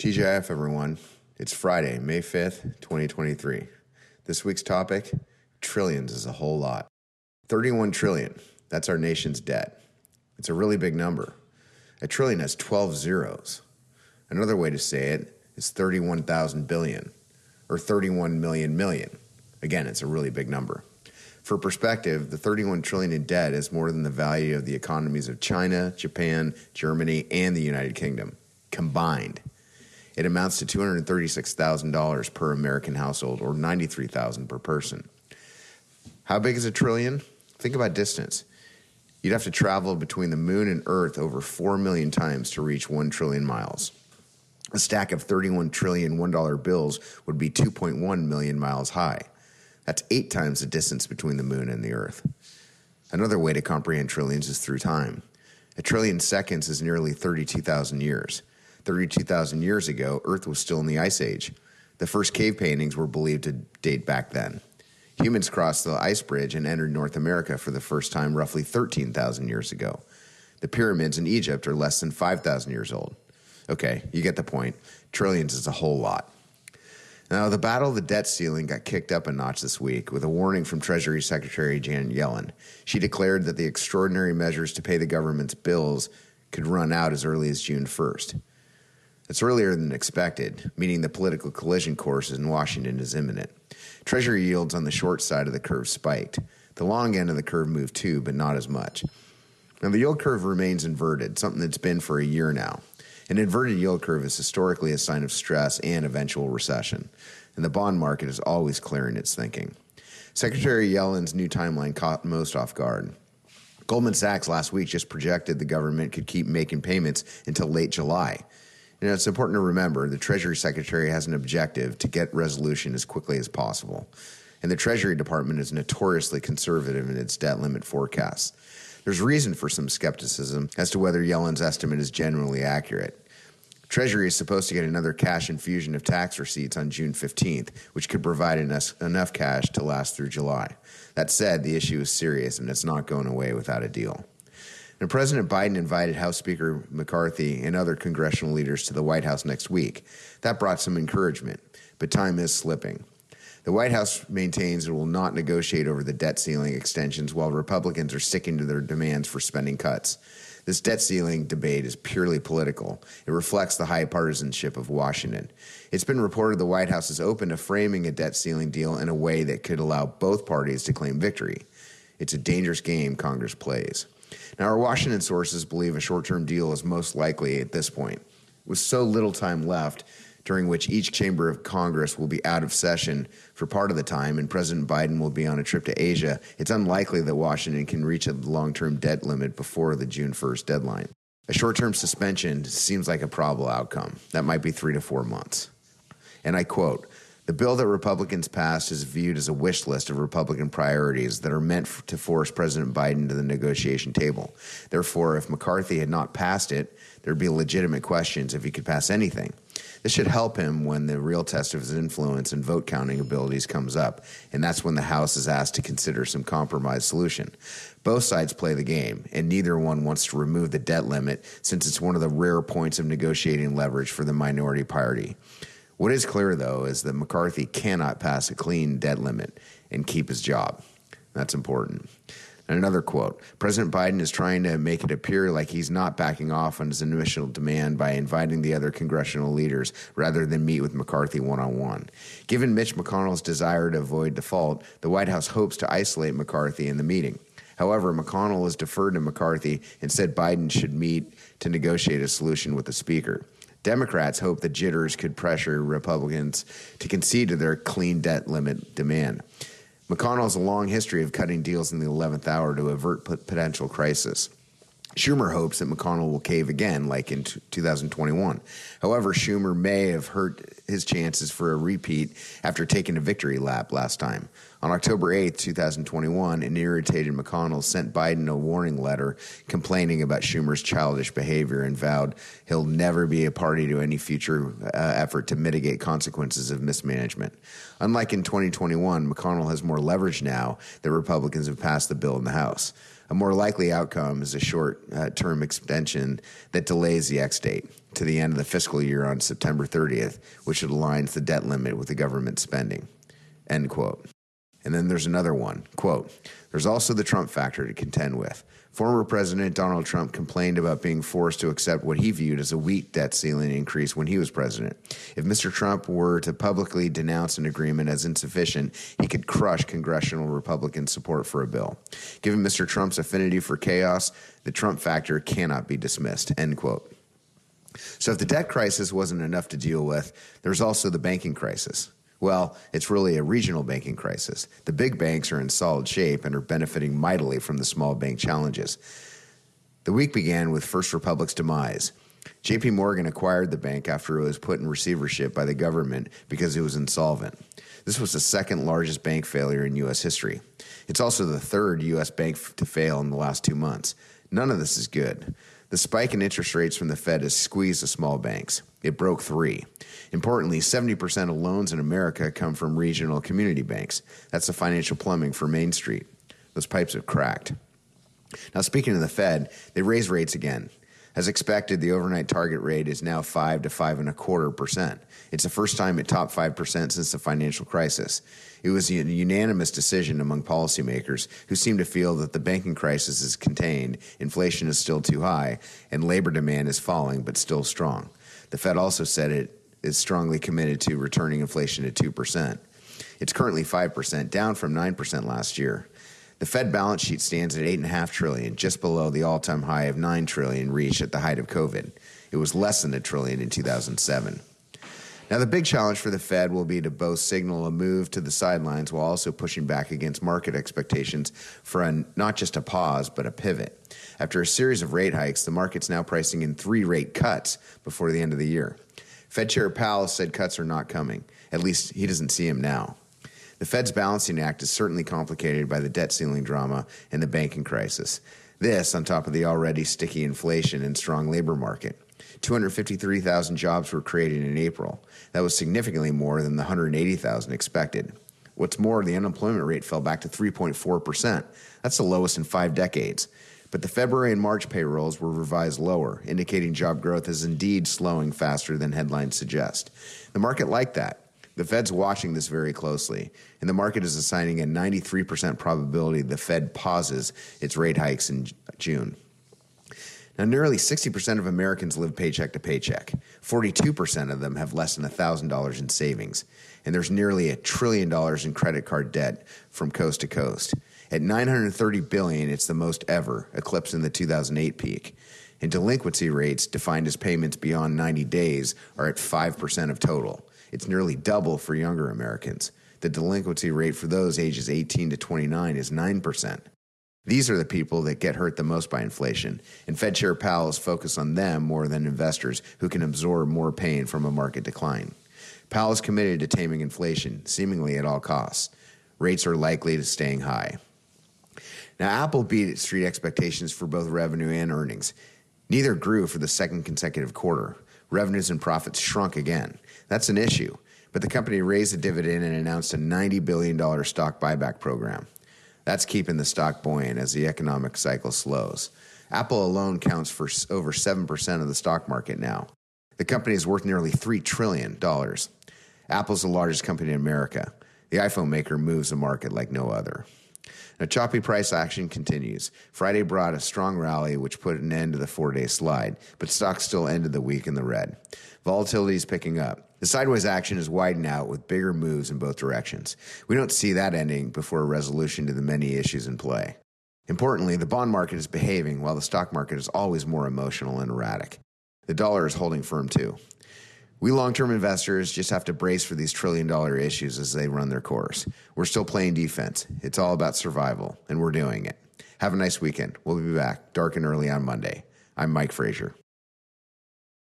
TGIF, everyone. It's Friday, May 5th, 2023. This week's topic trillions is a whole lot. 31 trillion. That's our nation's debt. It's a really big number. A trillion has 12 zeros. Another way to say it is 31,000 billion or 31 million million. Again, it's a really big number. For perspective, the 31 trillion in debt is more than the value of the economies of China, Japan, Germany, and the United Kingdom combined. It amounts to $236,000 per American household or 93,000 per person. How big is a trillion? Think about distance. You'd have to travel between the moon and Earth over 4 million times to reach 1 trillion miles. A stack of 31 trillion $1 bills would be 2.1 million miles high. That's eight times the distance between the moon and the Earth. Another way to comprehend trillions is through time. A trillion seconds is nearly 32,000 years. 32,000 years ago, Earth was still in the Ice Age. The first cave paintings were believed to date back then. Humans crossed the ice bridge and entered North America for the first time roughly 13,000 years ago. The pyramids in Egypt are less than 5,000 years old. Okay, you get the point. Trillions is a whole lot. Now, the battle of the debt ceiling got kicked up a notch this week with a warning from Treasury Secretary Janet Yellen. She declared that the extraordinary measures to pay the government's bills could run out as early as June 1st. It's earlier than expected, meaning the political collision course in Washington is imminent. Treasury yields on the short side of the curve spiked. The long end of the curve moved too, but not as much. Now, the yield curve remains inverted, something that's been for a year now. An inverted yield curve is historically a sign of stress and eventual recession, and the bond market is always clearing its thinking. Secretary Yellen's new timeline caught most off guard. Goldman Sachs last week just projected the government could keep making payments until late July. You know, it's important to remember the Treasury Secretary has an objective to get resolution as quickly as possible. And the Treasury Department is notoriously conservative in its debt limit forecasts. There's reason for some skepticism as to whether Yellen's estimate is generally accurate. Treasury is supposed to get another cash infusion of tax receipts on June 15th, which could provide enough cash to last through July. That said, the issue is serious and it's not going away without a deal. And President Biden invited House Speaker McCarthy and other congressional leaders to the White House next week. That brought some encouragement, but time is slipping. The White House maintains it will not negotiate over the debt ceiling extensions while Republicans are sticking to their demands for spending cuts. This debt ceiling debate is purely political. It reflects the high partisanship of Washington. It's been reported the White House is open to framing a debt ceiling deal in a way that could allow both parties to claim victory. It's a dangerous game Congress plays. Now, our Washington sources believe a short term deal is most likely at this point. With so little time left, during which each chamber of Congress will be out of session for part of the time and President Biden will be on a trip to Asia, it's unlikely that Washington can reach a long term debt limit before the June 1st deadline. A short term suspension seems like a probable outcome. That might be three to four months. And I quote The bill that Republicans passed is viewed as a wish list of Republican priorities that are meant to force President Biden to the negotiation table. Therefore, if McCarthy had not passed it, there'd be legitimate questions if he could pass anything. This should help him when the real test of his influence and vote counting abilities comes up, and that's when the House is asked to consider some compromise solution. Both sides play the game, and neither one wants to remove the debt limit since it's one of the rare points of negotiating leverage for the minority party. What is clear, though, is that McCarthy cannot pass a clean debt limit and keep his job. That's important. And another quote President Biden is trying to make it appear like he's not backing off on his initial demand by inviting the other congressional leaders rather than meet with McCarthy one on one. Given Mitch McConnell's desire to avoid default, the White House hopes to isolate McCarthy in the meeting. However, McConnell has deferred to McCarthy and said Biden should meet to negotiate a solution with the Speaker. Democrats hope that jitters could pressure Republicans to concede to their clean debt limit demand. McConnell has a long history of cutting deals in the 11th hour to avert potential crisis. Schumer hopes that McConnell will cave again, like in 2021. However, Schumer may have hurt his chances for a repeat after taking a victory lap last time. On October 8, 2021, an irritated McConnell sent Biden a warning letter complaining about Schumer's childish behavior and vowed he'll never be a party to any future uh, effort to mitigate consequences of mismanagement. Unlike in 2021, McConnell has more leverage now that Republicans have passed the bill in the House. A more likely outcome is a short uh, term extension that delays the X date to the end of the fiscal year on September 30th, which aligns the debt limit with the government spending. End quote. And then there's another one. Quote, there's also the Trump factor to contend with. Former President Donald Trump complained about being forced to accept what he viewed as a weak debt ceiling increase when he was president. If Mr. Trump were to publicly denounce an agreement as insufficient, he could crush congressional Republican support for a bill. Given Mr. Trump's affinity for chaos, the Trump factor cannot be dismissed. End quote. So if the debt crisis wasn't enough to deal with, there's also the banking crisis. Well, it's really a regional banking crisis. The big banks are in solid shape and are benefiting mightily from the small bank challenges. The week began with First Republic's demise. JP Morgan acquired the bank after it was put in receivership by the government because it was insolvent. This was the second largest bank failure in U.S. history. It's also the third U.S. bank to fail in the last two months. None of this is good. The spike in interest rates from the Fed has squeezed the small banks. It broke three. Importantly, 70% of loans in America come from regional community banks. That's the financial plumbing for Main Street. Those pipes have cracked. Now, speaking of the Fed, they raised rates again. As expected, the overnight target rate is now five to five and a quarter percent. It's the first time it topped five percent since the financial crisis. It was a unanimous decision among policymakers who seem to feel that the banking crisis is contained, inflation is still too high, and labor demand is falling but still strong. The Fed also said it is strongly committed to returning inflation to 2%. It's currently 5%, down from 9% last year. The Fed balance sheet stands at 8.5 trillion, just below the all-time high of 9 trillion reached at the height of COVID. It was less than a trillion in 2007. Now, the big challenge for the Fed will be to both signal a move to the sidelines while also pushing back against market expectations for not just a pause, but a pivot. After a series of rate hikes, the market's now pricing in three rate cuts before the end of the year. Fed Chair Powell said cuts are not coming. At least he doesn't see them now. The Fed's balancing act is certainly complicated by the debt ceiling drama and the banking crisis. This, on top of the already sticky inflation and strong labor market. 253,000 jobs were created in April. That was significantly more than the 180,000 expected. What's more, the unemployment rate fell back to 3.4%. That's the lowest in five decades. But the February and March payrolls were revised lower, indicating job growth is indeed slowing faster than headlines suggest. The market liked that. The Fed's watching this very closely, and the market is assigning a 93% probability the Fed pauses its rate hikes in June. Now, nearly 60% of Americans live paycheck to paycheck. 42% of them have less than $1,000 in savings. And there's nearly a trillion dollars in credit card debt from coast to coast. At 930 billion, it's the most ever, eclipsing the 2008 peak. And delinquency rates, defined as payments beyond 90 days, are at 5% of total. It's nearly double for younger Americans. The delinquency rate for those ages 18 to 29 is 9%. These are the people that get hurt the most by inflation, and Fed Chair Powell is focused on them more than investors who can absorb more pain from a market decline. Powell is committed to taming inflation, seemingly at all costs. Rates are likely to staying high. Now, Apple beat street expectations for both revenue and earnings. Neither grew for the second consecutive quarter. Revenues and profits shrunk again. That's an issue, but the company raised the dividend and announced a $90 billion stock buyback program. That's keeping the stock buoyant as the economic cycle slows. Apple alone counts for over 7% of the stock market now. The company is worth nearly $3 trillion. Apple's the largest company in America. The iPhone maker moves the market like no other. Now, choppy price action continues. Friday brought a strong rally, which put an end to the four day slide, but stocks still ended the week in the red. Volatility is picking up. The sideways action is widening out with bigger moves in both directions. We don't see that ending before a resolution to the many issues in play. Importantly, the bond market is behaving while the stock market is always more emotional and erratic. The dollar is holding firm too. We long term investors just have to brace for these trillion dollar issues as they run their course. We're still playing defense. It's all about survival, and we're doing it. Have a nice weekend. We'll be back dark and early on Monday. I'm Mike Frazier.